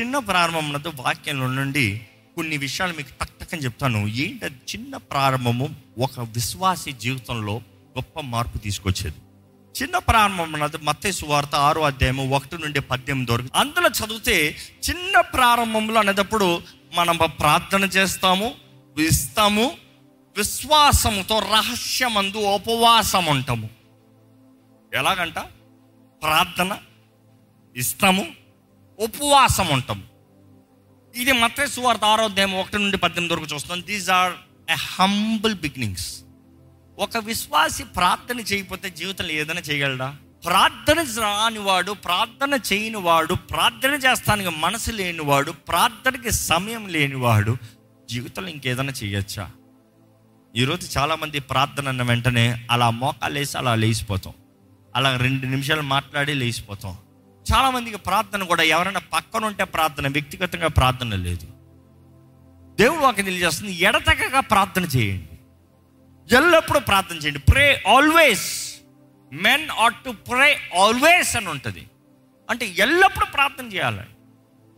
చిన్న ప్రారంభంలో వాక్యంలో నుండి కొన్ని విషయాలు మీకు టక్ చెప్తాను. ఏంటి చిన్న ప్రారంభము? ఒక విశ్వాసి జీవితంలో గొప్ప మార్పు తీసుకొచ్చేది. చిన్న ప్రారంభం మత్తే సువార్త ఆరో అధ్యాయము ఒకటి నుండి పద్దెనిమిది వరకు. అందులో చదివితే చిన్న ప్రారంభంలో అనేటప్పుడు మనం ప్రార్థన చేస్తాము ఇస్తాము విశ్వాసముతో రహస్యమందు ఉపవాసం ఉంటాము ఎలాగంట? ప్రార్థన ఇస్తాము ఉపవాసం ఉంటాం ఇది మత్తే సువార్త ఆరోధ్యం ఒకటి నుండి పద్దెనిమిది వరకు చూస్తాం these are a humble beginnings ఒక విశ్వాసి ప్రార్థన చేయకపోతే జీవితంలో ఏదైనా చేయగలడా? ప్రార్థన రానివాడు ప్రార్థన చేయని వాడు ప్రార్థన చేస్తానికి మనసు లేనివాడు ప్రార్థనకి సమయం లేనివాడు జీవితంలో ఇంకేదైనా చేయొచ్చా? ఈరోజు చాలామంది ప్రార్థన అన్న వెంటనే అలా మోకాలు వేసి అలా లేచిపోతాం. అలా రెండు నిమిషాలు మాట్లాడి లేచిపోతాం. చాలామందికి ప్రార్థన కూడా ఎవరైనా పక్కన ఉంటే ప్రార్థన వ్యక్తిగతంగా ప్రార్థన లేదు. దేవుడు వాకి తెలియజేస్తుంది ఎడతెగక ప్రార్థన చేయండి. ఎల్లప్పుడూ ప్రార్థన చేయండి. Pray always men ought to pray always అని ఉంటుంది. అంటే ఎల్లప్పుడూ ప్రార్థన చేయాలి.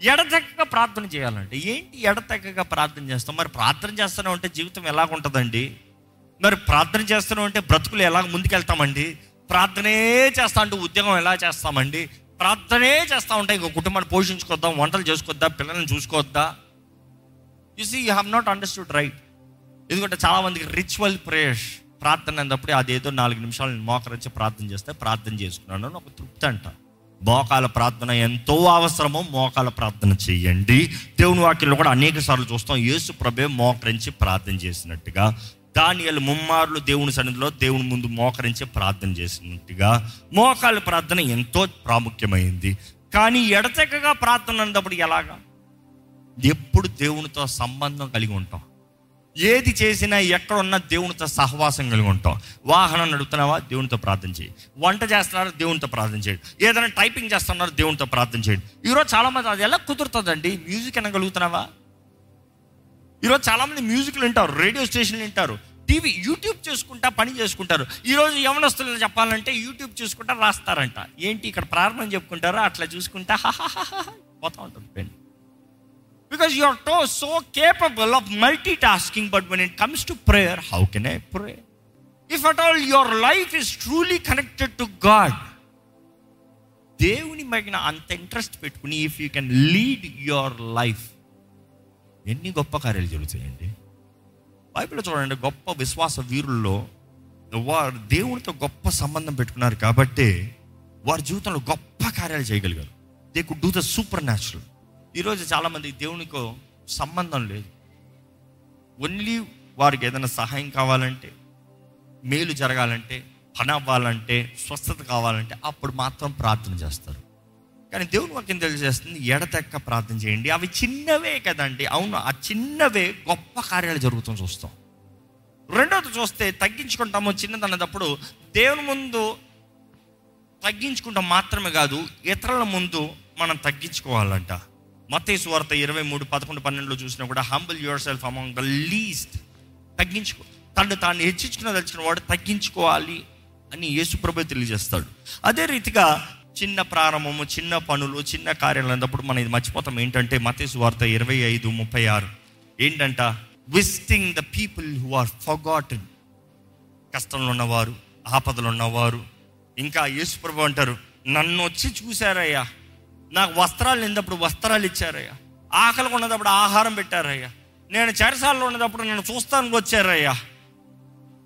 ఎడతెక్కగా ప్రార్థన చేయాలంటే ఏంటి ఎడతెక్కగా ప్రార్థన చేస్తాం? మరి ప్రార్థన చేస్తూనే ఉంటే జీవితం ఎలాగుంటుందండి మరి ప్రార్థన చేస్తూనే ఉంటే బ్రతుకులు ఎలా ముందుకెళ్తామండి? ప్రార్థనే చేస్తా అంటే ఉద్యోగం ఎలా చేస్తామండి? ప్రార్థనే చేస్తా ఉంటాయి. ఇంకో కుటుంబాన్ని పోషించుకొద్దాం వంటలు చేసుకోవద్దా పిల్లల్ని చూసుకోవద్దా you see you have not understood right ఎందుకంటే చాలామందికి రిచువల్ ప్రేయర్స్ ప్రార్థన అన్నప్పుడు అదేదో నాలుగు నిమిషాలు మోకరించి ప్రార్థన చేస్తే ప్రార్థన చేసుకున్నాను అని ఒక తృప్తి అంట. మోకాల ప్రార్థన ఎంతో అవసరమో మోకాల ప్రార్థన చేయండి. దేవుని వాక్యంలో కూడా అనేక సార్లు చూస్తాం యేసు ప్రభే మోకరించి ప్రార్థన చేసినట్టుగా దానియలు ముమ్మార్లు దేవుని సన్నిధిలో దేవుని ముందు మోకరించే ప్రార్థన చేసినట్టుగా మోకాల ప్రార్థన ఎంతో ప్రాముఖ్యమైంది. కానీ ఎడతెగగా ప్రార్థన అన్నప్పుడు ఎలాగా? ఎప్పుడు దేవునితో సంబంధం కలిగి ఉంటాం. ఏది చేసినా ఎక్కడున్నా దేవునితో సహవాసం కలిగి ఉంటాం. వాహనం నడుపుతున్నావా? దేవునితో ప్రార్థన చేయి. వంట చేస్తున్నారు? దేవునితో ప్రార్థన చేయండి ఏదైనా టైపింగ్ చేస్తున్నారో? దేవునితో ప్రార్థన చేయండి ఈరోజు చాలామంది అది ఎలా కుదురుతుందండి? మ్యూజిక్ వినగలుగుతున్నావా? ఈరోజు చాలామంది మ్యూజిక్లు వింటారు. రేడియో స్టేషన్లు వింటారు. టీవీ యూట్యూబ్ చేసుకుంటా పని చేసుకుంటారు. ఈరోజు యవనస్తులు చెప్పాలంటే యూట్యూబ్ చూసుకుంటా రాస్తారంట. ఏంటి ఇక్కడ ప్రారంభం చెప్పుకుంటారో అట్లా చూసుకుంటా పోతా ఉంటుంది pen. Because you are too so capable of multi tasking but when it comes to prayer how can I pray if at all your life is truly connected to God దేవుని మగిన అంత ఇంట్రెస్ట్ పెట్టుకుని if you can lead your life ఎన్ని గొప్ప కార్యాలు జరుగుతాయండి? బైబిల్లో చూడండి గొప్ప విశ్వాస వీరుల్లో వారు దేవునితో గొప్ప సంబంధం పెట్టుకున్నారు కాబట్టి వారి జీవితంలో గొప్ప కార్యాలు చేయగలిగారు. They could do the supernatural ఈరోజు చాలామంది దేవునికో సంబంధం లేదు. ఓన్లీ వారికి ఏదైనా సహాయం కావాలంటే మేలు జరగాలంటే పని అవ్వాలంటే స్వస్థత కావాలంటే అప్పుడు మాత్రం ప్రార్థన చేస్తారు. కానీ దేవుని వాక్యం తెలియజేస్తుంది ఎడతెక్క ప్రార్థన చేయండి. అవి చిన్నవే కదండి. అవును ఆ చిన్నవే గొప్ప కార్యాలు జరుగుతుంది చూస్తాం. రెండోది చూస్తే తగ్గించుకుంటాము చిన్నది అన్నదప్పుడు దేవుని ముందు తగ్గించుకుంటాం మాత్రమే కాదు ఇతరుల ముందు మనం తగ్గించుకోవాలంట. మతేసు వార్త ఇరవై మూడు పదకొండు పన్నెండులో చూసినా కూడా humble yourself among the least తగ్గించుకో. తను తాను హెచ్చించుకున్న దలిచిన వాడు తగ్గించుకోవాలి అని యేసుప్రభు తెలియజేస్తాడు. అదే రీతిగా చిన్న ప్రారంభము చిన్న పనులు చిన్న కార్యాలు అన్నప్పుడు మనం ఇది మర్చిపోతాం. ఏంటంటే మతేసు వార్త ఇరవై ఐదు ముప్పై ఆరు. ఏంటంట? Visiting the people who are forgotten కష్టంలో ఉన్నవారు ఆపదలు ఉన్నవారు. ఇంకా యేసుప్రభు అంటారు నన్ను వచ్చి చూశారయ్యా. నాకు వస్త్రాలు నిందప్పుడు వస్త్రాలు ఇచ్చారయ్యా. ఆకలికి ఉన్నప్పుడు ఆహారం పెట్టారయ్యా. నేను చెరసాలలో ఉన్నప్పుడు నన్ను చూస్తానికి వచ్చారయ్యా.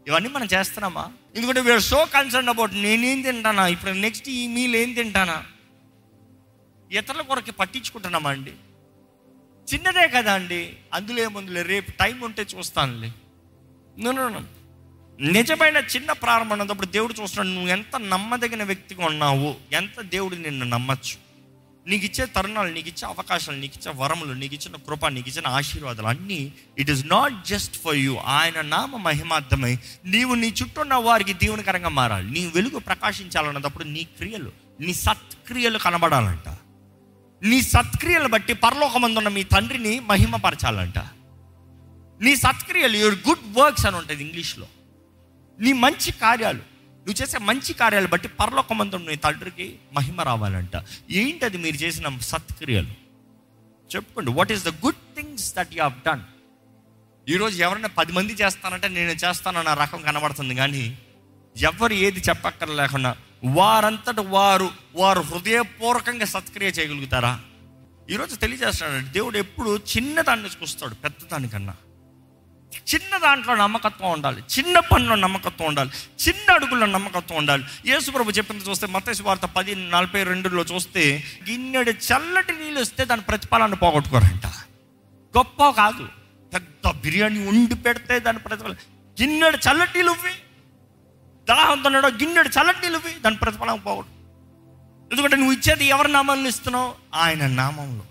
ఇవన్నీ మనం చేస్తున్నామా? ఎందుకంటే వీఆర్ సో కన్సర్న్ అబౌట్ నేనేం తింటానా? ఇప్పుడు నెక్స్ట్ ఈ మీల్ ఏం తింటానా? ఇతరుల కొరకు పట్టించుకుంటున్నామా అండి? చిన్నదే కదా అండి. అందులో ఏముందిలే? రేపు టైం ఉంటే చూస్తానులే. నిజమైన చిన్న ప్రారంభం ఉన్నప్పుడు దేవుడు చూస్తున్నాడు నువ్వు ఎంత నమ్మదగిన వ్యక్తిగా ఉన్నావు ఎంత దేవుడు నిన్ను నమ్మచ్చు. నీకు ఇచ్చే తరుణాలు నీకు ఇచ్చే అవకాశాలు నీకు ఇచ్చే వరములు నీకు ఇచ్చిన కృప నీకు ఇచ్చిన ఆశీర్వాదాలు అన్నీ it is not just for you ఆయన నామ మహిమార్థమై నీవు నీ చుట్టూ ఉన్న వారికి దీవెనకరంగా మారాలి. నీ వెలుగు ప్రకాశించాలన్నప్పుడు నీ క్రియలు నీ సత్క్రియలు కనబడాలంట. నీ సత్క్రియలు బట్టి పరలోకమందున్న మీ తండ్రిని మహిమపరచాలంట. నీ సత్క్రియలు యువర్ గుడ్ వర్క్స్ అని ఉంటుంది ఇంగ్లీష్లో. నీ మంచి కార్యాలు నువ్వు చేసే మంచి కార్యాలు బట్టి పరలోకమందున్న నీ తండ్రికి మహిమ రావాలంట. ఏంటది మీరు చేసిన సత్క్రియలు? చెప్పుకోండి what is the good things that you have done ఈరోజు ఎవరైనా పది మంది చేస్తానంటే నేను చేస్తానన్న రకం కనబడుతుంది కానీ ఎవరు ఏది చెప్పక్కర్లేకుండా వారంతట వారు వారు హృదయపూర్వకంగా సత్క్రియ చేయగలుగుతారా? ఈరోజు తెలియజేస్తున్నాడు దేవుడు ఎప్పుడు చిన్నదాన్ని చూస్తాడు పెద్దదానికన్నా. చిన్న దాంట్లో నమ్మకత్వం ఉండాలి. చిన్న పనిలో నమ్మకత్వం ఉండాలి. చిన్న అడుగుల్లో నమ్మకత్వం ఉండాలి. యేసుప్రభు చెప్పింది చూస్తే మతేసు వార్త పది నలభై రెండులో చూస్తే గిన్నెడు చల్లటి నీళ్ళు వస్తే దాని ప్రతిఫలాన్ని పోగొట్టుకోరంట. గొప్ప కాదు. పెద్ద బిర్యానీ ఉండి పెడితే దాని ప్రతిఫలం. గిన్నెడు చల్లటి నీళ్ళు ఇవ్వి. దాహంతో గిన్నెడు చల్లటి నీళ్ళు ఇవ్వి. దాని ప్రతిఫలం పోగొట్టు. ఎందుకంటే నువ్వు ఇచ్చేది ఎవరి నామాలను ఇస్తున్నావు? ఆయన నామంలో.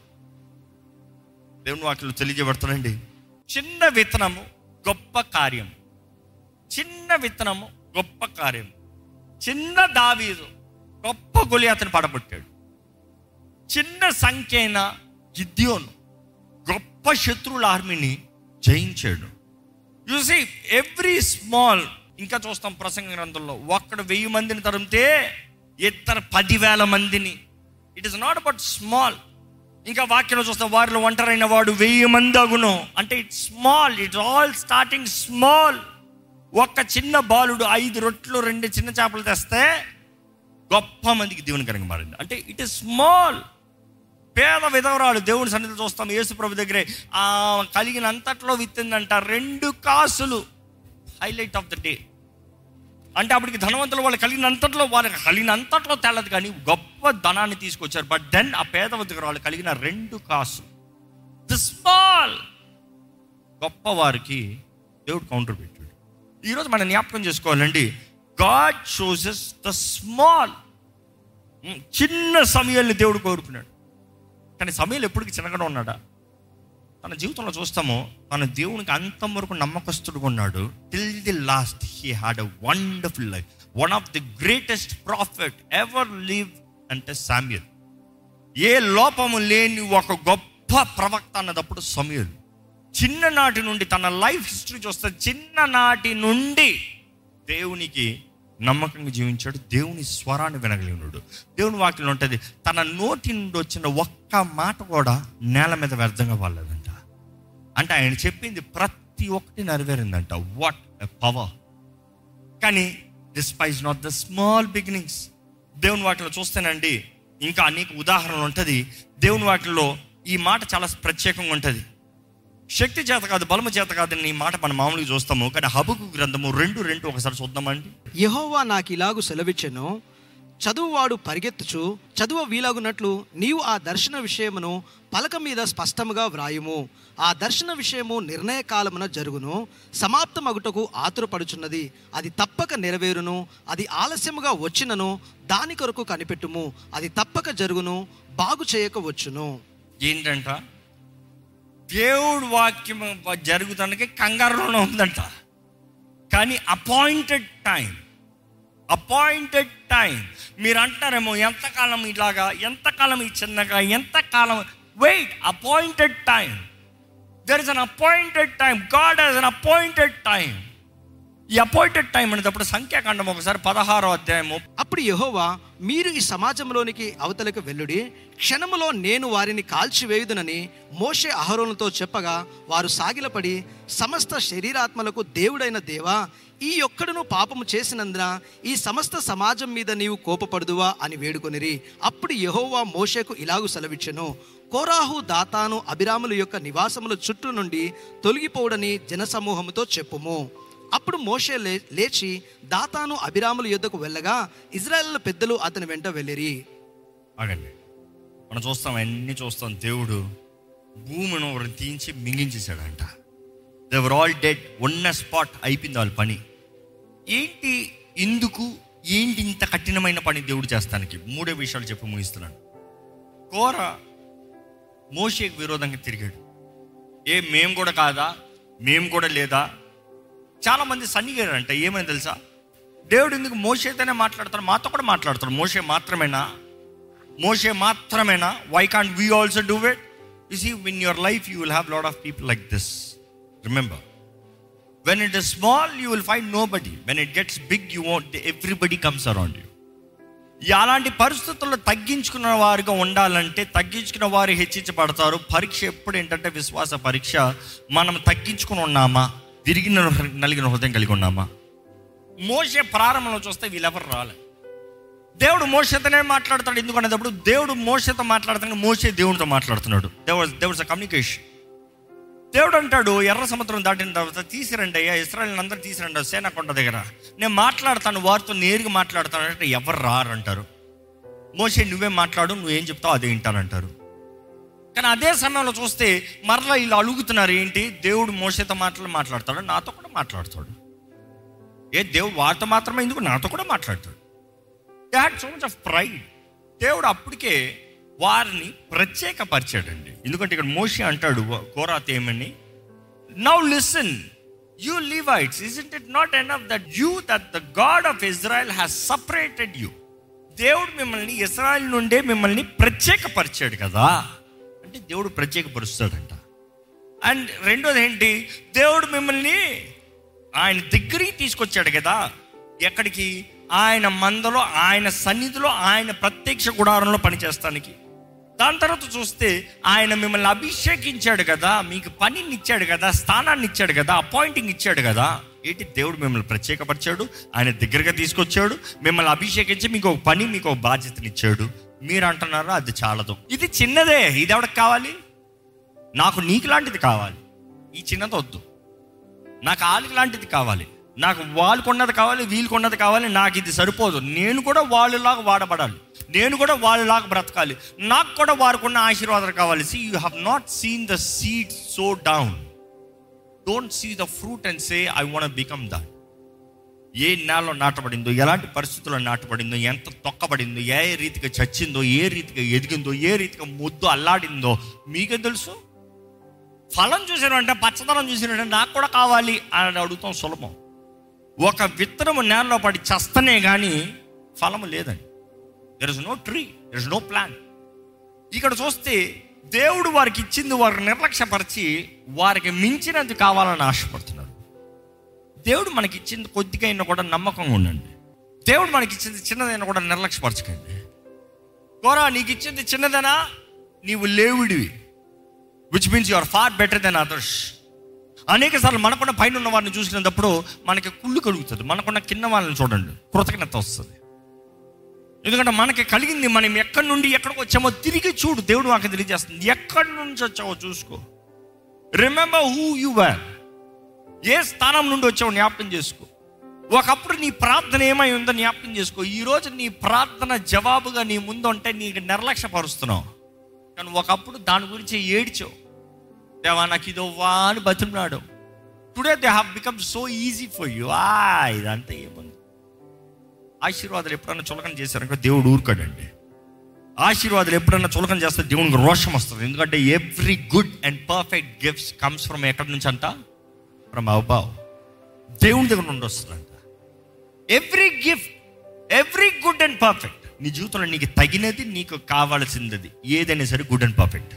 దేవుని వాక్యలు తెలియజేయబడుతున్నాండి చిన్న విత్తనము గొప్ప కార్యం. చిన్న విత్తనము గొప్ప కార్యం. చిన్న దావీదు గొప్ప గొలియాతను పడబొట్టాడు చిన్న సంఖ్య అయిన గిద్యోను గొప్ప శత్రువుల ఆర్మీని జయించాడు. చూసి ఎవ్రీ స్మాల్ ఇంకా చూస్తాం ప్రసంగ గ్రంథంలో ఒక్కడు వెయ్యి మందిని తరిమితే ఇతర పదివేల మందిని. It is not about small ఇంకా వాక్యంలో చూస్తాం వారిలో ఒంటరైన వాడు వెయ్యి మంది అగును అంటే it's small it's all starting small ఒక్క చిన్న బాలుడు ఐదు రొట్లు రెండు చిన్న చేపలు తెస్తే గొప్ప మందికి దేవుని దీవెనకరంగా మారింది. అంటే ఇట్ ఇస్ స్మాల్ పేద విధవరాలు దేవుని సన్నిధిలో చూస్తాం యేసు ప్రభు దగ్గరే ఆ కలిగిన అంతట్లో విత్తిందంట రెండు కాసులు. హైలైట్ ఆఫ్ ద డే అంటే అప్పటికి ధనవంతులు వాళ్ళు కలిగినంతట్లో వాళ్ళకి కలిగినంతట్లో తేలదు కానీ గొప్ప ధనాన్ని తీసుకొచ్చారు. బట్ దెన్ ఆ పేద వాళ్ళు కలిగిన రెండు కాసు. ద స్మాల్ గొప్ప వారికి దేవుడు కౌంటర్ పెట్టాడు. ఈరోజు మనం జ్ఞాపకం చేసుకోవాలండి. గాడ్ చూసెస్ ద స్మాల్ చిన్న సమయాన్ని దేవుడు కోరుకున్నాడు. కానీ సమయాలు ఎప్పటికీ చిన్నగా ఉన్నాడా? తన జీవితంలో చూస్తామో తన దేవునికి అంతం వరకు నమ్మకస్తుడుగా ఉన్నాడు. Till the last he had a wonderful life one of the greatest prophet ever live అంటే సామ్యుల్ ఏ లోపము లేని ఒక గొప్ప ప్రవక్త అన్నదప్పుడు సమీర్ చిన్ననాటి నుండి తన లైఫ్ హిస్టరీ చూస్తే చిన్ననాటి నుండి దేవునికి నమ్మకంగా జీవించాడు. దేవుని స్వరాన్ని వినగలిగినాడు. దేవుని వాక్యం ఉంటుంది తన నోటి నుండి వచ్చిన ఒక్క మాట కూడా నేల మీద వ్యర్థంగా వాళ్ళదండి అంటే ఆయన చెప్పింది ప్రతి ఒక్కటి నెరవేరిందంట. వాట్ ఎ పవర్ కానీ despise not the small beginnings దేవుని వాటిలో చూస్తేనండి ఇంకా అనేక ఉదాహరణలు ఉంటుంది. దేవుని వాటిలో ఈ మాట చాలా ప్రత్యేకంగా ఉంటుంది. శక్తి చేత కాదు బలము చేత కాదు ఈ మాట మనం మామూలుగా చూస్తాము. కానీ హబుకు గ్రంథము రెండు రెండు ఒకసారి చూద్దామండి. యహోవా నాకు ఇలాగూ సెలవిచ్చాను. చదువువాడు పరిగెత్తుచు చదువు వీలాగునట్లు నీవు ఆ దర్శన విషయమును పలక మీద స్పష్టముగా వ్రాయుము. ఆ దర్శన విషయము నిర్ణయ కాలమున జరుగును సమాప్తమగుటకు ఆతురపడుచున్నది. అది తప్పక నెరవేరును అది ఆలస్యముగా వచ్చినను దాని కొరకు కనిపెట్టుము. అది తప్పక జరుగును బాగు చేయక వచ్చును. ఏంటంట? దేవుడు వాక్యం జరుగుతానికి కంగారులోనే ఉందంట. కానీ అపాయింటెడ్ టైం అపాయింటెడ్ టైం మీరు అంటారేమో ఎంతకాలం ఇలాగా ఎంతకాలం ఈ చిన్నగా ఎంతకాలం wait appointed time there is an appointed time God has an appointed time ఈ అపాయింటెడ్ టైం అనేటప్పుడు సంఖ్యాకాండం ఒకసారి పదహారో అధ్యాయము. అప్పుడు యహోవా మీరు ఈ సమాజంలోనికి అవతలకు వెళ్ళుడి. క్షణములో నేను వారిని కాల్చివేయుదునని మోషే అహరోనుతో చెప్పగా వారు సాగిలపడి సమస్త శరీరాత్మలకు దేవుడైన దేవా ఈ ఒక్కడును పాపము చేసినందున ఈ సమస్త సమాజం మీద నీవు కోపపడుదువా అని వేడుకొనిరి. అప్పుడు యహోవా మోషకు ఇలాగు సెలవిచ్చను. కోరాహు దాతాను అభిరాముల యొక్క నివాసముల చుట్టూ నుండి తొలగిపోవడని జనసమూహముతో చెప్పుము. అప్పుడు మోషే లే లేచి దాతాను అభిరాముల యుద్ధకు వెళ్ళగా ఇజ్రాయెల్ పెద్దలు అతని వెంట వెళ్ళిరి. ఆగండి. మనం చూస్తాం అన్ని చూస్తాం. దేవుడు భూమిని తీయించి మింగించేశాడంట. దేవర్ ఆల్ డెడ్ ఉన్న స్పాట్ అయిపోయింది వాళ్ళ పని. ఏంటి ఎందుకు ఏంటి ఇంత కఠినమైన పని దేవుడు చేస్తానికి? మూడే విషయాలు చెప్పి ముగిస్తున్నాను. కోర మోషేకి విరోధంగా తిరిగాడు. ఏ మేము కూడా కాదా? మేము కూడా లేదా? చాలామంది సన్నిగారంట ఏమని తెలుసా? దేవుడు ఎందుకు మోషేతోనే మాట్లాడతాడు? మాతో కూడా మాట్లాడతాడు. మోషే మాత్రమేనా? మోషే మాత్రమేనా? Why can't we also do it you see in your life you will have lot of people like this remember when it is small you will find nobody when it gets big you want everybody comes around you అలాంటి పరిస్థితుల్లో తగ్గించుకున్న వారిగా ఉండాలంటే తగ్గించుకున్న వారు హెచ్చించబడతారు. పరీక్ష ఎప్పుడు ఏంటంటే విశ్వాస పరీక్ష. మనం తగ్గించుకుని ఉన్నామా? విరిగిన నలిగిన హృదయం కలిగి ఉన్నామా? మోసే ప్రారంభంలో చూస్తే వీళ్ళెవరు రాలే. దేవుడు మోసతోనే మాట్లాడతాడు. ఎందుకంటే దేవుడు మోసతో మాట్లాడుతున్నాడు. మోసే దేవుడితో మాట్లాడుతున్నాడు దేవుడు దేవర్ కమ్యూనికేషన్ దేవుడు అంటాడు ఎర్ర సముద్రం దాటిన తర్వాత తీసిరండి అయ్యా ఇస్రాయల్ అందరూ తీసిరండి సేనకొండ దగ్గర. నేను మాట్లాడతాను వారితో నేరుగా మాట్లాడతాను అంటే ఎవరు రారంటారు? మోసే నువ్వే మాట్లాడు నువ్వేం చెప్తావు అదే వింటానంటారు. కానీ అదే సమయంలో చూస్తే మరలా వీళ్ళు అలుగుతున్నారు ఏంటి? దేవుడు మోసేతో మాటలు మాట్లాడతాడు నాతో కూడా మాట్లాడతాడు. ఏ దేవుడు వారితో మాత్రమే ఎందుకు? నాతో కూడా మాట్లాడతాడు. They had so much of pride దేవుడు అప్పటికే వారిని ప్రత్యేకపరిచాడండి. ఎందుకంటే ఇక్కడ మోషి అంటాడు కోరాత్ ఏమని? Now listen you Levites is it it not enough that you that the God of Israel has separated you దేవుడు మిమ్మల్ని ఇస్రాయల్ నుండే మిమ్మల్ని ప్రత్యేకపరిచాడు కదా. అంటే దేవుడు ప్రత్యేకపరుస్తాడంట. అండ్ రెండోది ఏంటి? దేవుడు మిమ్మల్ని ఆయన దగ్గరికి తీసుకొచ్చాడు కదా. ఎక్కడికి? ఆయన మందలో ఆయన సన్నిధిలో ఆయన ప్రత్యక్ష గుడారంలో పనిచేస్తానికి. దాని తర్వాత చూస్తే ఆయన మిమ్మల్ని అభిషేకించాడు కదా మీకు పనిని ఇచ్చాడు కదా స్థానాన్ని ఇచ్చాడు కదా అపాయింటింగ్ ఇచ్చాడు కదా. ఏంటి? దేవుడు మిమ్మల్ని ప్రత్యేకపరిచాడు ఆయన దగ్గరగా తీసుకొచ్చాడు మిమ్మల్ని అభిషేకించి మీకు ఒక పని మీకు ఒక బాధ్యతనిచ్చాడు. మీరు అంటున్నారు అది చాలదు. ఇది చిన్నదే ఇది ఎవరికి కావాలి? నాకు నీకు లాంటిది కావాలి. ఈ చిన్నది వద్దు. నాకు వాళ్ళకి లాంటిది కావాలి. నాకు వాళ్ళకున్నది కావాలి వీళ్ళకి కావాలి నాకు ఇది సరిపోదు. నేను కూడా వాళ్ళలాగా వాడబడాలి. నేను కూడా వాళ్ళలాగా బ్రతకాలి. నాకు కూడా వారికి ఉన్న ఆశీర్వాదాలు కావాలి. See you have not seen the seed sow down don't see the fruit and say I want become the ఏ నేలలో నాటబడిందో ఎలాంటి పరిస్థితుల్లో నాటబడిందో ఎంత తొక్కబడిందో ఏ రీతిగా చచ్చిందో ఏ రీతిగా ఎదిగిందో ఏ రీతిగా ముద్దు అల్లాడిందో మీకే తెలుసు? ఫలం చూసారంటే పచ్చదనం చూసారంటే నాకు కూడా కావాలి అని అడుగుతాం సులభం. ఒక విత్తనము నేలలో పడి చస్తనే కానీ ఫలము లేదని there is no tree there is no plan ఇక్కడ చూస్తే దేవుడు వారికి ఇచ్చింది వారికి నిర్లక్ష్యపరిచి వారికి మించినది కావాలని ఆశపడుతున్నారు. దేవుడు మనకి ఇచ్చింది కొద్దిగా అయినా కూడా నమ్మకంగా ఉండండి. దేవుడు మనకి ఇచ్చింది చిన్నదైనా కూడా నిర్లక్ష్యపరచకండి. కోరా నీకు ఇచ్చింది చిన్నదైనా నీవు లేవుడివి which means you are far better than others అనేక సార్లు మనకున్న పైన ఉన్న వారిని చూసినప్పుడు మనకి కుళ్ళు కలుగుతుంది మనకున్న కింద వాళ్ళని చూడండి. కృతజ్ఞత వస్తుంది. ఎందుకంటే మనకి కలిగింది మనం ఎక్కడి నుండి ఎక్కడికి వచ్చామో తిరిగి చూడు. దేవుడు మాకు తెలియజేస్తుంది. ఎక్కడి నుంచి వచ్చావో చూసుకో. రిమెంబర్ హూ యు వర్ ఏ స్థానం నుండి వచ్చావో జ్ఞాపకం చేసుకో. ఒకప్పుడు నీ ప్రార్థన ఏమై ఉందో జ్ఞాపకం చేసుకో. ఈరోజు నీ ప్రార్థన జవాబుగా నీ ముందు ఉంటే నీకు నిర్లక్ష్యపరుస్తున్నావు కానీ ఒకప్పుడు దాని గురించి ఏడ్చావు. దేవా నాకు ఇది వా అని బతున్నాడు today they have become so easy for you ఆ ఇదంతా ఏముంది? ఆశీర్వాదాలు ఎప్పుడన్నా చులకన చేశారనుకో దేవుడు ఊరుకాడండి. ఆశీర్వాదాలు ఎప్పుడన్నా చులకన చేస్తే దేవునికి రోషం వస్తుంది. ఎందుకంటే every good and perfect gifts comes from ఎక్కడి నుంచి అంట? ఫ్రమ్ అబావ్ దేవుని దగ్గర నుండి వస్తుందంట. Every gift every good and perfect నీ జీవితంలో నీకు తగినది నీకు కావాల్సింది ఏదైనా సరే గుడ్ అండ్ పర్ఫెక్ట్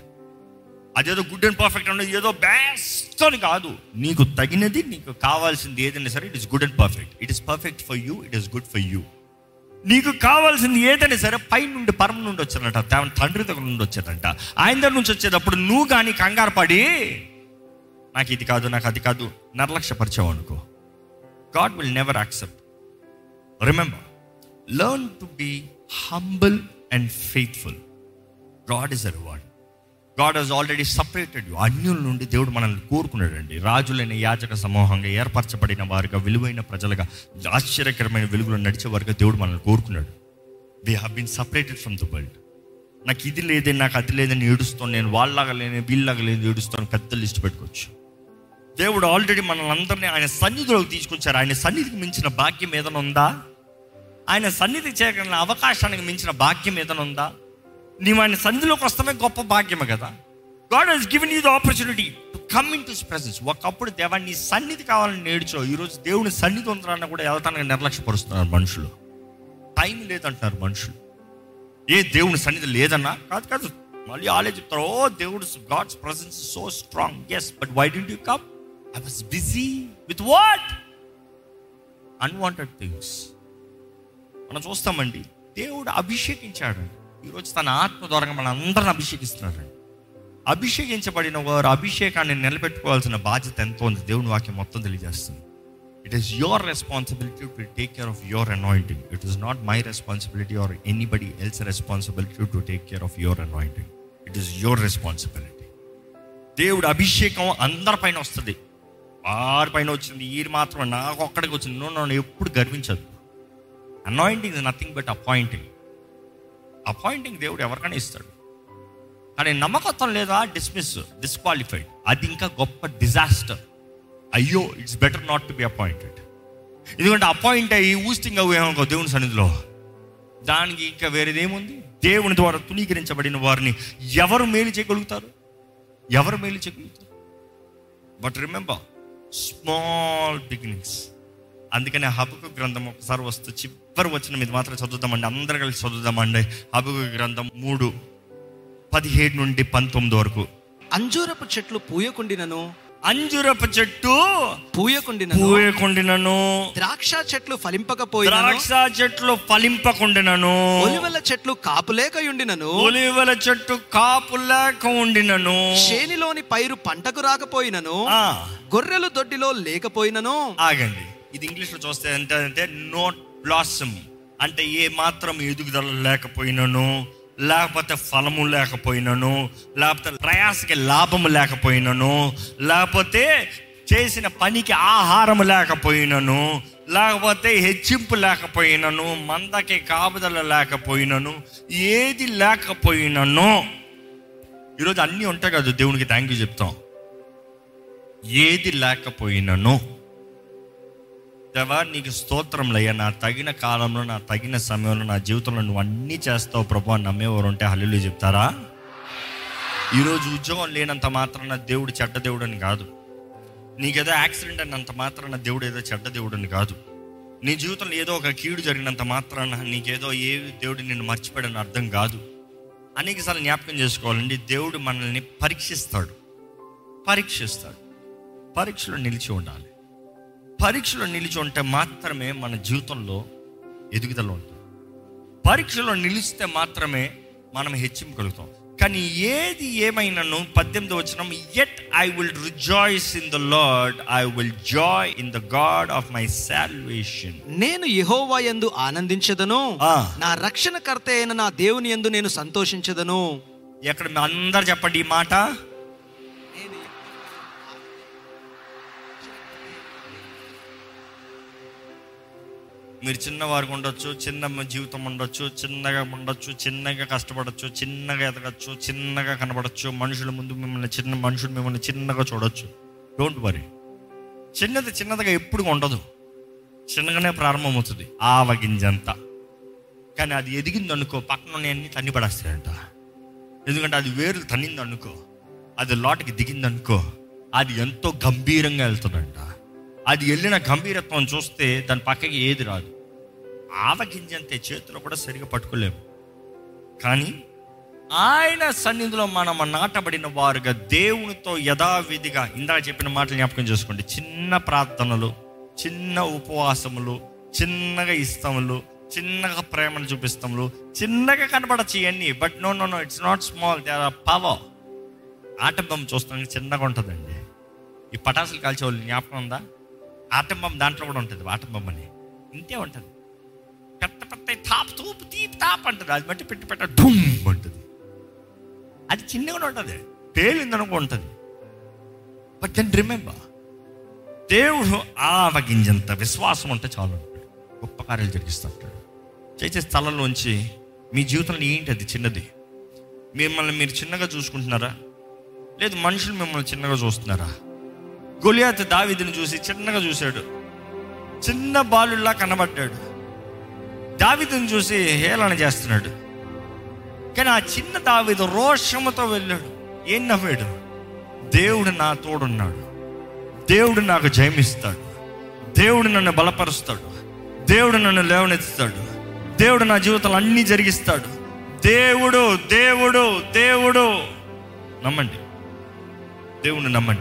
అదేదో గుడ్ అండ్ పర్ఫెక్ట్ అనేది ఏదో బెస్ట్ అని కాదు. నీకు తగినది నీకు కావాల్సింది ఏదైనా సరే it is good and perfect it is perfect for you it is good for you నీకు కావాల్సింది ఏదైనా సరే పై నుండి పరమ నుండి వచ్చారంట తన తండ్రి దగ్గర నుండి వచ్చేదంట. ఆయన దగ్గర నుంచి వచ్చేటప్పుడు నువ్వు కానీ కంగారు పడి నాకు ఇది కాదు నాకు అది కాదు నిర్లక్ష్యపరిచావు అనుకో. God will never accept remember learn to be humble and faithful God is a reward God has already separated you అన్యుల నుండి దేవుడు మనల్ని కోరుకున్నాడండి. రాజులైన యాచక సమూహంగా ఏర్పరచబడిన వారుగా విలువైన ప్రజలుగా ఆశ్చర్యకరమైన వెలుగులో నడిచే వారుగా దేవుడు మనల్ని కోరుకున్నాడు. They have been separated from the world నాకు ఇది లేదే నాకు అది లేదని ఏడుస్తాను. నేను వాళ్ళలాగా లేని వీళ్ళలాగా లేని ఏడుస్తాను. పెద్ద లిస్ట్ పెట్టుకోవచ్చు. దేవుడు ఆల్రెడీ మనల్ని అందరినీ ఆయన సన్నిధిలోకి తీసుకొచ్చారు. ఆయన సన్నిధికి మించిన భాగ్యం ఏదైనా ఉందా? ఆయన సన్నిధి చేయగలిగిన అవకాశానికి మించిన భాగ్యం ఏదైనా ఉందా? నీవు ఆయన సన్నిధిలోకి వస్తామే గొప్ప భాగ్యమే కదా. God has given you the opportunity to come into presence ఒకప్పుడు దేవా నీ సన్నిధి కావాలని నేర్చో ఈరోజు దేవుని సన్నిధి ఉందరన్న కూడా వెళ్తానని నిర్లక్ష్యపరుస్తున్నారు మనుషులు. టైం లేదంటున్నారు మనుషులు. ఏ దేవుని సన్నిధి లేదన్నా? కాదు కాదు. మళ్ళీ ఆలే చెప్తారు ఓ దేవుడు God's presence so strong yes but why did you come I was busy with what unwanted things మనం చూస్తామండి దేవుడు అభిషేకించాడు ఈరోజు తన ఆత్మ ద్వారా మన అందరిని అభిషేకిస్తున్నాడు. అభిషేకించబడిన వారు అభిషేకాన్ని నిలబెట్టుకోవాల్సిన బాధ్యత ఎంతో ఉంది. దేవుని వాక్యం మొత్తం తెలియజేస్తుంది. It is your responsibility to take care of your anointing it is not my responsibility or anybody else responsibility to take care of your anointing it is your responsibility దేవుడు అభిషేకం అందరిపైన వస్తుంది. వారిపైన వచ్చింది ఈ మాత్రం నాకు ఒక్కడికి వచ్చింది. నో నన్ను ఎప్పుడు గర్వించదు. Anointing is nothing but appointing appointing దేవుడు ఎవరికైనా ఇస్తాడు. కానీ నమ్మకత్వం లేదా డిస్మిస్ డిస్క్వాలిఫైడ్ అది ఇంకా గొప్ప డిజాస్టర్ అయ్యో it's better not to be appointed ఎందుకంటే అపాయింట్ అయ్యి ఊస్టింగ్ అవ్వేమనుకో దేవుని సన్నిధిలో. దానికి ఇంకా వేరేదేముంది? దేవుని ద్వారా తునీకరించబడిన వారిని ఎవరు మేలు చేయగలుగుతారు? ఎవరు మేలు చేయగలుగుతారు? బట్ రిమెంబర్ స్మాల్ బిగినింగ్స్ అందుకనే హబకు గ్రంథం ఒకసారి వస్తూ చివరి వచ్చిన మీద మాత్రం చదువుదామండి అందరు కలిసి చదువుదామండి. హబకు గ్రంథం మూడు పదిహేడు నుండి పంతొమ్మిది వరకు. అంజూరపు చెట్లు పూయకుండినను? అంజురపు చెట్టు పూయకుండినను? పూయకుండినను. ద్రాక్ష చెట్లు ఫలింపకపోయినను? ద్రాక్ష చెట్లు ఫలింపకుండినను. ఒలివల చెట్లు కాపులేకయుండినను? ఒలివల చెట్టు కాపు లేక ఉండినను శేనిలోని పైరు పంటకు రాకపోయినను? గొర్రెలు దొడ్డిలో లేకపోయినను? ఆగండి. ఇది ఇంగ్లీష్లో చూస్తే ఎంత అంటే నోట్ బ్లాసమ్. అంటే ఏ మాత్రం ఎదుగుదల లేకపోయినను లేకపోతే ఫలము లేకపోయినను లేకపోతే ప్రయాసకి లాభము లేకపోయినను లేకపోతే చేసిన పనికి ఆహారం లేకపోయినను లేకపోతే హెచ్చింపు లేకపోయినను మందకి కాపుదల లేకపోయినను ఏది లేకపోయినను. ఈరోజు అన్నీ ఉంటాయి కదా దేవునికి థ్యాంక్ యూ చెప్తాం. ఏది లేకపోయినను. దేవా నీకు స్తోత్రంలయ్యా నా తగిన కాలంలో నా తగిన సమయంలో నా జీవితంలో నువ్వు అన్నీ చేస్తావు ప్రభు అని నమ్మేవారు ఉంటే హల్లు చెప్తారా? ఈరోజు ఉద్యోగం లేనంత మాత్రాన దేవుడు చెడ్డ దేవుడు అని కాదు. నీకేదో యాక్సిడెంట్ అయినంత మాత్రాన దేవుడు ఏదో చెడ్డ దేవుడు అని కాదు. నీ జీవితంలో ఏదో ఒక కీడు జరిగినంత మాత్రాన నీకేదో ఏ దేవుడు నిన్ను మర్చిపోయాడని అర్థం కాదు. అనేకసార్లు జ్ఞాపకం చేసుకోవాలండి దేవుడు మనల్ని పరీక్షిస్తాడు. పరీక్షిస్తాడు. పరీక్షలో నిలిచి ఉండాలి. పరీక్షలో నిలిచి ఉంటే మాత్రమే మన జీవితంలో ఎదుగుదల ఉంటుంది. పరీక్షలో నిలిస్తే మాత్రమే మనం హెచ్చింపగలుగుతాం. కానీ ఏది ఏమైనాను పద్దెనిమిది వచ్చిన yet I will rejoice in the Lord I will joy in the God of my salvation నేను యెహోవా యందు ఆనందించదను. నా రక్షణకర్త అయిన నా దేవుని యందు నేను సంతోషించదను. ఎక్కడ అందరు చెప్పండి ఈ మాట? మీరు చిన్నవారికి ఉండొచ్చు చిన్న జీవితం ఉండొచ్చు చిన్నగా ఉండొచ్చు చిన్నగా కష్టపడచ్చు చిన్నగా ఎదగచ్చు చిన్నగా కనబడచ్చు మనుషుల ముందు మిమ్మల్ని చిన్న మనుషులు మిమ్మల్ని చిన్నగా చూడొచ్చు. డోంట్ వరీ చిన్నది చిన్నదిగా ఎప్పుడు ఉండదు. చిన్నగానే ప్రారంభమవుతుంది. ఆవగింజంత. కానీ అది ఎదిగింది అనుకో పక్కన అన్ని తన్ని పడేస్తాయంట ఎందుకంటే అది వేరు తన్నింది అనుకో అది లోటుకి దిగింది అనుకో అది ఎంతో గంభీరంగా వెళ్తుందంట. అది వెళ్ళిన గంభీరత్వం చూస్తే దాని పక్కకి ఏది రాదు. ఆవగింజంతే చేతిలో కూడా సరిగా పట్టుకోలేము. కానీ ఆయన సన్నిధిలో మనం నాటబడిన వారుగా దేవునితో యథావిధిగా ఇందాక చెప్పిన మాటలు జ్ఞాపకం చేసుకోండి. చిన్న ప్రార్థనలు చిన్న ఉపవాసములు చిన్నగా ఇస్తాములు చిన్నగా ప్రేమను చూపిస్తాములు చిన్నగా కనబడచ్చు ఇవన్నీ. But no no no it's not small they are power atom bomb చూస్తానికి చిన్నగా ఉంటుందండి. ఈ పటాసులు కాల్చే వాళ్ళు జ్ఞాపకం ఉందా? ఆటంబం దాంట్లో కూడా ఉంటుంది ఆటంబం అని. ఇంతే ఉంటుంది. పెద్ద పెద్ద తాప్ తూపు తీప్ తాప్ అది బట్టి పెట్టి పెట్ట ఢుమ్ అంటది. అది చిన్నగా ఉంటుంది. పేలిందనుకో ఉంటుంది. బట్ దెన్ రిమెంబర్ దేవుడు ఆవగింజంత విశ్వాసం ఉంటే చాలు అంటాడు. గొప్ప కార్యాలు జరిగిస్తుంటాడు. చేసే స్థలంలోంచి మీ జీవితంలో ఏంటి అది చిన్నది? మిమ్మల్ని మీరు చిన్నగా చూసుకుంటున్నారా? లేదు మనుషులు మిమ్మల్ని చిన్నగా చూస్తున్నారా? గొలియాత్ దావిదిని చూసి చిన్నగా చూశాడు. చిన్న బాలుల్లా కనబడ్డాడు. దావిదును చూసి హేళన చేస్తున్నాడు. కానీ ఆ చిన్న దావిదు రోషముతో వెళ్ళాడు. ఏం నవ్వాడు? దేవుడు నా తోడున్నాడు. దేవుడు నాకు జయమిస్తాడు. దేవుడు నన్ను బలపరుస్తాడు. దేవుడు నన్ను లేవనెత్తుతాడు. దేవుడు నా జీవితంలో అన్నీ జరిగిస్తాడు. దేవుడు దేవుడు దేవుడు. నమ్మండి. దేవుణ్ణి నమ్మండి.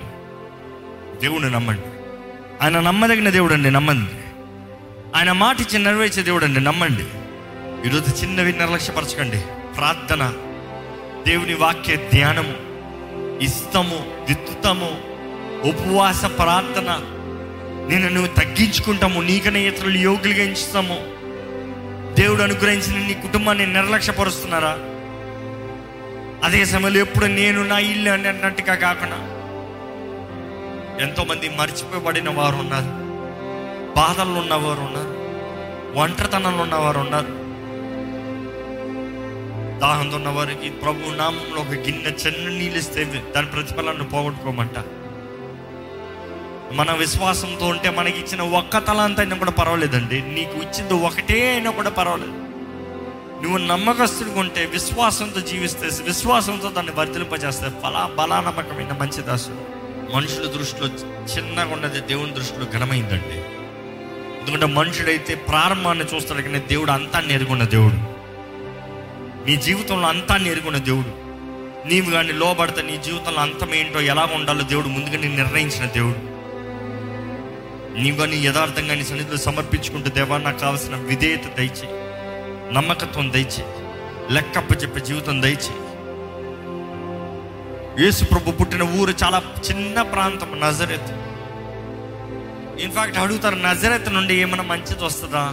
దేవుణ్ణి నమ్మండి. ఆయన నమ్మదగిన దేవుడు అండి నమ్మండి. ఆయన మాట ఇచ్చి నెరవేర్చే దేవుడు అండి నమ్మండి. ఈరోజు చిన్నవి నిర్లక్ష్యపరచకండి. ప్రార్థన దేవుని వాక్య ధ్యానము ఇష్టము దిత్తుతము ఉపవాస ప్రార్థన నేను నువ్వు తగ్గించుకుంటాము నీకనే ఇతరులు యోగులుగా ఎంచుతాము. దేవుడు అనుగ్రహించిన నీ కుటుంబాన్ని నిర్లక్ష్యపరుస్తున్నారా? అదే సమయంలో ఎప్పుడు నేను నా ఇల్లు అని అన్నట్టుగా కాకుండా ఎంతోమంది మర్చిపోబడిన వారు ఉన్నారు. బాధల్లో ఉన్నవారు ఉన్నారు. ఒంటరితనంలో ఉన్నవారు ఉన్నారు. దాహంతో ఉన్న వారికి ప్రభు నామంలో ఒక గిన్నె చిన్న నీళ్ళు ఇస్తే దాని ప్రతిఫలాన్ని పోగొట్టుకోమంట. మన విశ్వాసంతో ఉంటే మనకి ఇచ్చిన ఒక్క తలాంత అయినా కూడా పర్వాలేదండి. నీకు ఇచ్చింది ఒకటే అయినా కూడా పర్వాలేదు. నువ్వు నమ్మకస్తుడిగా ఉంటే విశ్వాసంతో జీవిస్తే విశ్వాసంతో దాన్ని వర్తిలింపజేస్తే ఫలా బలానమ్మకమైన మంచి దాసుడు. మనుషుల దృష్టిలో చిన్నగా ఉన్నది దేవుని దృష్టిలో ఘనమైందండి. ఎందుకంటే మనుషుడైతే ప్రారంభాన్ని చూస్తాడు కానీ దేవుడు అంతా నెరుగున్న దేవుడు. నీ జీవితంలో అంతా నెరుగున్న దేవుడు. నీవు కానీ లోబడితే నీ జీవితంలో అంతం ఏంటో ఎలా ఉండాలో దేవుడు ముందుగా నేను నిర్ణయించిన దేవుడు. నీవు కానీ యథార్థంగా నీ సన్నిధిలో సమర్పించుకుంటూ దేవా నాకు కావాల్సిన విధేయత దయచే నమ్మకత్వం దయచే లెక్కప్ప చెప్పే జీవితం దయచే యేసు ప్రభు పుట్టిన ఊరు చాలా చిన్న ప్రాంతం నజరెత్. ఇన్ఫాక్ట్ అడుగుతారు నజరత్ నుండి ఏమైనా మంచిది వస్తుందా?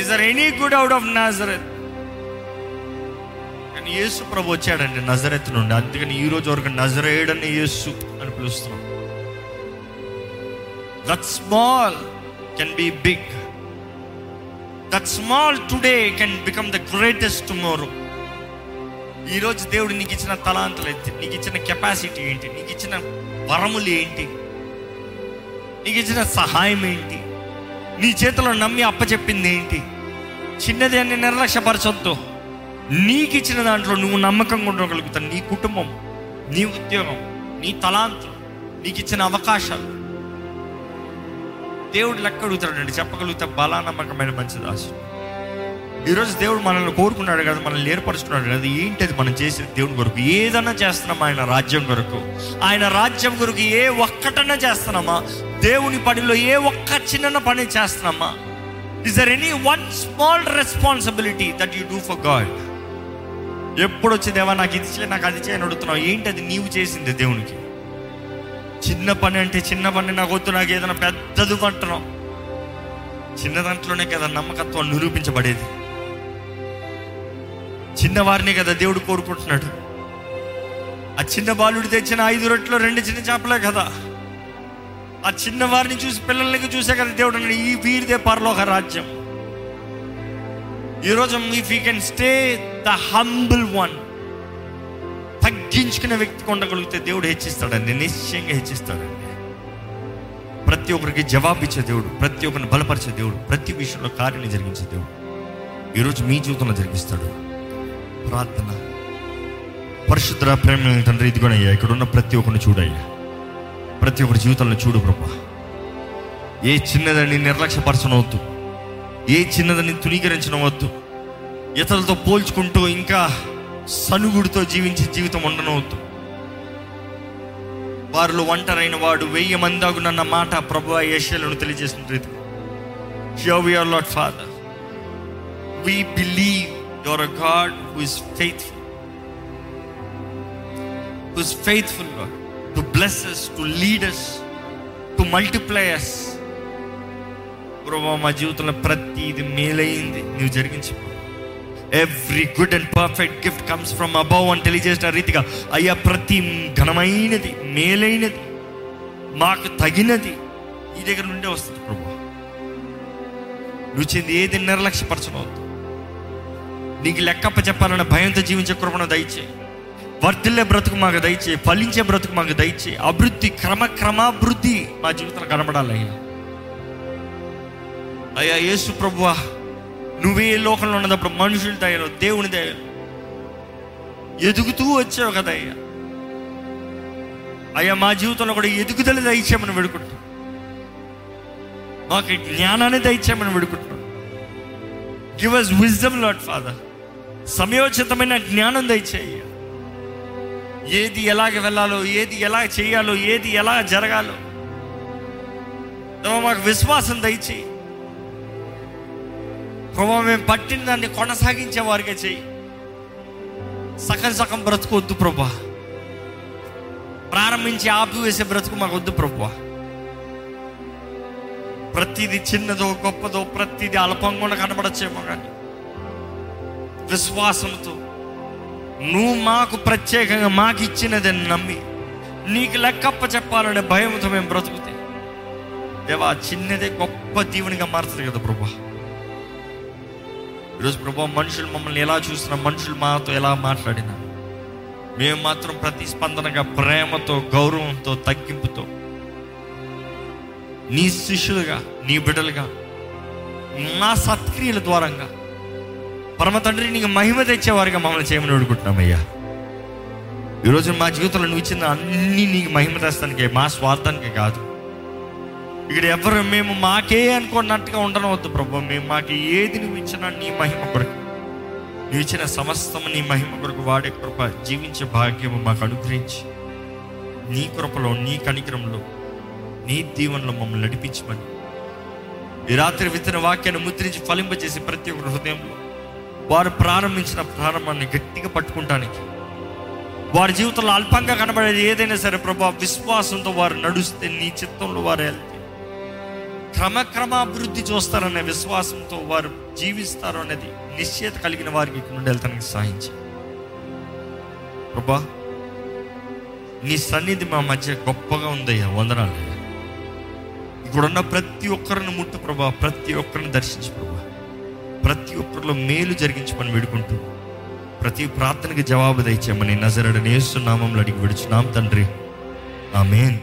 Is there any good out of Nazareth కానీ యేసు ప్రభు వచ్చాడండి నజరత్ నుండి. అందుకని ఈ రోజు వరకు నజరేడని యేసు అని పిలుస్తున్నాం. That small can be big that small today can become the greatest tomorrow ఈరోజు దేవుడు నీకు ఇచ్చిన తలాంతలు ఏంటి? నీకు ఇచ్చిన కెపాసిటీ ఏంటి? నీకు ఇచ్చిన వరములు ఏంటి? నీకు ఇచ్చిన సహాయం ఏంటి? నీ చేతిలో నమ్మి అప్పచెప్పింది ఏంటి? చిన్నది అని నిర్లక్ష్యపరచొద్దు. నీకు ఇచ్చిన దాంట్లో నువ్వు నమ్మకంగా ఉండగలుగుతావు. నీ కుటుంబం నీ ఉద్యోగం నీ తలాంతులు నీకు ఇచ్చిన అవకాశాలు. దేవుడు లెక్క అడుగుతాడండి. చెప్పగలిగితే బలా నమ్మకమైన మంచి దాసు ఈరోజు దేవుడు మనల్ని కోరుకున్నాడు కదా మనల్ని ఏర్పరుచుకున్నాడు కదా అది మనం చేసేది దేవుని కొరకు? ఏదన్నా చేస్తున్నామా ఆయన రాజ్యం కొరకు? ఆయన రాజ్యం కొరకు ఏ ఒక్కటన్నా చేస్తున్నామా? దేవుని పనిలో ఏ ఒక్క చిన్న పని చేస్తున్నామా? Is there any one small responsibility that you do for God ఎప్పుడు వచ్చి దేవా నాకు ఇది చేయ నాకు అది చేయని అడుగుతున్నావు? ఏంటి అది నీవు చేసింది దేవునికి? చిన్న పని అంటే చిన్న పని నాకు వద్దు నాకు ఏదైనా పెద్దది అంటున్నావు చిన్న దాంట్లోనే కదా నమ్మకత్వం నిరూపించబడేది. చిన్నవారిని కదా దేవుడు కోరుకుంటున్నాడు. ఆ చిన్న బాలుడు తెచ్చిన ఐదు రొట్టెలు రెండు చిన్న చేపలే కదా. ఆ చిన్నవారిని చూసి పిల్లల్ని చూసే కదా దేవుడు అన్నాడు ఈ వీరిదే పరలోక రాజ్యం. ఈరోజు if you can stay the humble one తగ్గించుకునే వ్యక్తికి ఉండగలిగితే దేవుడు హెచ్చిస్తాడండి నిశ్చయంగా హెచ్చిస్తాడండి. ప్రతి ఒక్కరికి జవాబు ఇచ్చే దేవుడు ప్రతి ఒక్కరిని బలపరిచే దేవుడు ప్రతి విషయంలో కార్యం జరిగించే దేవుడు. ఈరోజు మీ జీవితంలో జరిగిస్తాడు. ప్రార్థన. పరిశుద్ధ ప్రేమ తండ్రి ఇదిగోనయ్యా ఇక్కడ ఉన్న ప్రతి ఒక్కరిని చూడయ్యా. ప్రతి ఒక్కరి జీవితంలో చూడు ప్రభా ఏ చిన్నదని నిర్లక్ష్యపరచనవద్దు. ఏ చిన్నదని తునీకరించనవద్దు ఇతరులతో పోల్చుకుంటూ ఇంకా సనుగుడితో జీవించే జీవితం ఉండనవద్దు. వారిలో ఒంటరైన వాడు వెయ్యి మందాగునన్న మాట ప్రభు ఏషియాలను తెలియజేసిన రీతి show we are Lord father we believe your God God who is faithful. Who is faithful, Lord, to bless us, మా జీవితంలో ప్రతిది మేలైంది. నువ్వు జరిగించు. Every good and perfect gift comes from above అని తెలియజేసిన రీతిగా. అయ్యా ప్రతి ఘనమైనది మేలైనది మాకు తగినది ఈ దగ్గర నుండే వస్తుంది ప్రభు. నువ్వు చెంది ఏది నిర్లక్ష్యపరచనవద్దు. నీకు లెక్కప్ప చెప్పాలన్న భయంతో జీవించే కృపణ దయచే వర్తిల్లే బ్రతుకు మాకు దయచే ఫలించే బ్రతుకు మాకు దయచే అభివృద్ధి క్రమక్రమాభివృద్ధి మా జీవితంలో కనబడాలి అయ్యా అయ్యా యేసు ప్రభువా నువ్వే లోకంలో ఉన్నప్పుడు మనుషుల దయలో దేవుని దయలో ఎదుగుతూ వచ్చావు కదా అయ్యా. అయ్యా మా జీవితంలో కూడా ఎదుగుదల దయచేయమని వేడుకుంటున్నాం. మాకు జ్ఞానాన్ని దయచేయమని వేడుకుంటున్నాం. Give us wisdom Lord father సమయోచితమైన జ్ఞానం దయచేయ. ఏది ఎలాగ వెళ్ళాలో ఏది ఎలా చేయాలో ఏది ఎలా జరగాలో. మాకు విశ్వాసం దయచేయి. ప్రభావ మేము పట్టిన దాన్ని కొనసాగించే వారిగా చెయ్యి సగం సగం బ్రతుకొద్దు ప్రభా. ప్రారంభించి ఆపివేసే బ్రతుకు మాకు వద్దు ప్రభా. ప్రతిది చిన్నదో గొప్పదో ప్రతిది అల్పంగా కనబడచ్చేమో కానీ. విశ్వాసంతో నువ్వు మాకు ప్రత్యేకంగా మాకు ఇచ్చినది నమ్మి నీకు లెక్కప్ప చెప్పాలనే భయంతో మేము బ్రతుకుతే దేవా చిన్నదే గొప్ప దీవునిగా మారుతుంది కదా ప్రభా. ఈరోజు ప్రభా మనుషులు మమ్మల్ని ఎలా చూసినా మనుషులు మాతో ఎలా మాట్లాడినా మేము మాత్రం ప్రతిస్పందనగా ప్రేమతో గౌరవంతో తగ్గింపుతో నీ శిష్యులుగా నీ బిడ్డలుగా మా సత్క్రియల ద్వారంగా పరమ తండ్రి నీకు మహిమ తెచ్చేవారిగా మమ్మల్ని చేయమని అడుగుతున్నామయ్యా. ఈరోజు మా జీవితంలో నువ్వు ఇచ్చిన అన్ని నీకు మహిమ తెస్తానికే మా స్వార్థానికి కాదు. ఇక్కడ ఎవరు మేము మాకే అనుకున్నట్టుగా ఉండనవద్దు ప్రభు. మేము మాకు ఏది నువ్వు ఇచ్చినా నీ మహిమ కొరకు నువ్వు ఇచ్చిన సమస్తం నీ మహిమ కొరకు వాడే కృప జీవించే భాగ్యము మాకు అనుగ్రహించి నీ కృపలో నీ కనికరంలో నీ దీవెనలో మమ్మల్ని నడిపించమని. ఈ రాత్రి విత్తన వాక్యాన్ని ముద్రించి ఫలింపజేసి ప్రతి ఒక్కరి హృదయంలో వారు ప్రారంభించిన ప్రారంభాన్ని గట్టిగా పట్టుకుంటానికి. వారి జీవితంలో అల్పంగా కనబడేది ఏదైనా సరే ప్రభా విశ్వాసంతో వారు నడుస్తే నీ చిత్తంలో వారు వెళ్తే. క్రమక్రమాభివృద్ధి చూస్తారనే విశ్వాసంతో వారు జీవిస్తారు అనేది నిశ్చయత కలిగిన వారికి ఇక్కడ నుండి వెళ్తానికి సాధించి ప్రభా నీ సన్నిధి మా మధ్య గొప్పగా ఉందయ్యా వందనాలు. ఇక్కడున్న ప్రతి ఒక్కరిని ముట్టు ప్రభా ప్రతి ఒక్కరిని దర్శించు ప్రభా. ప్రతి ఒక్కరిలో మేలు జరిగించమని వేడుకుంటూ ప్రతి ప్రార్థనకి జవాబు దయచేయమని నజరడనేస్తున్నామంలో అడిగి విడుచున్నాం తండ్రి. ఆమెన్.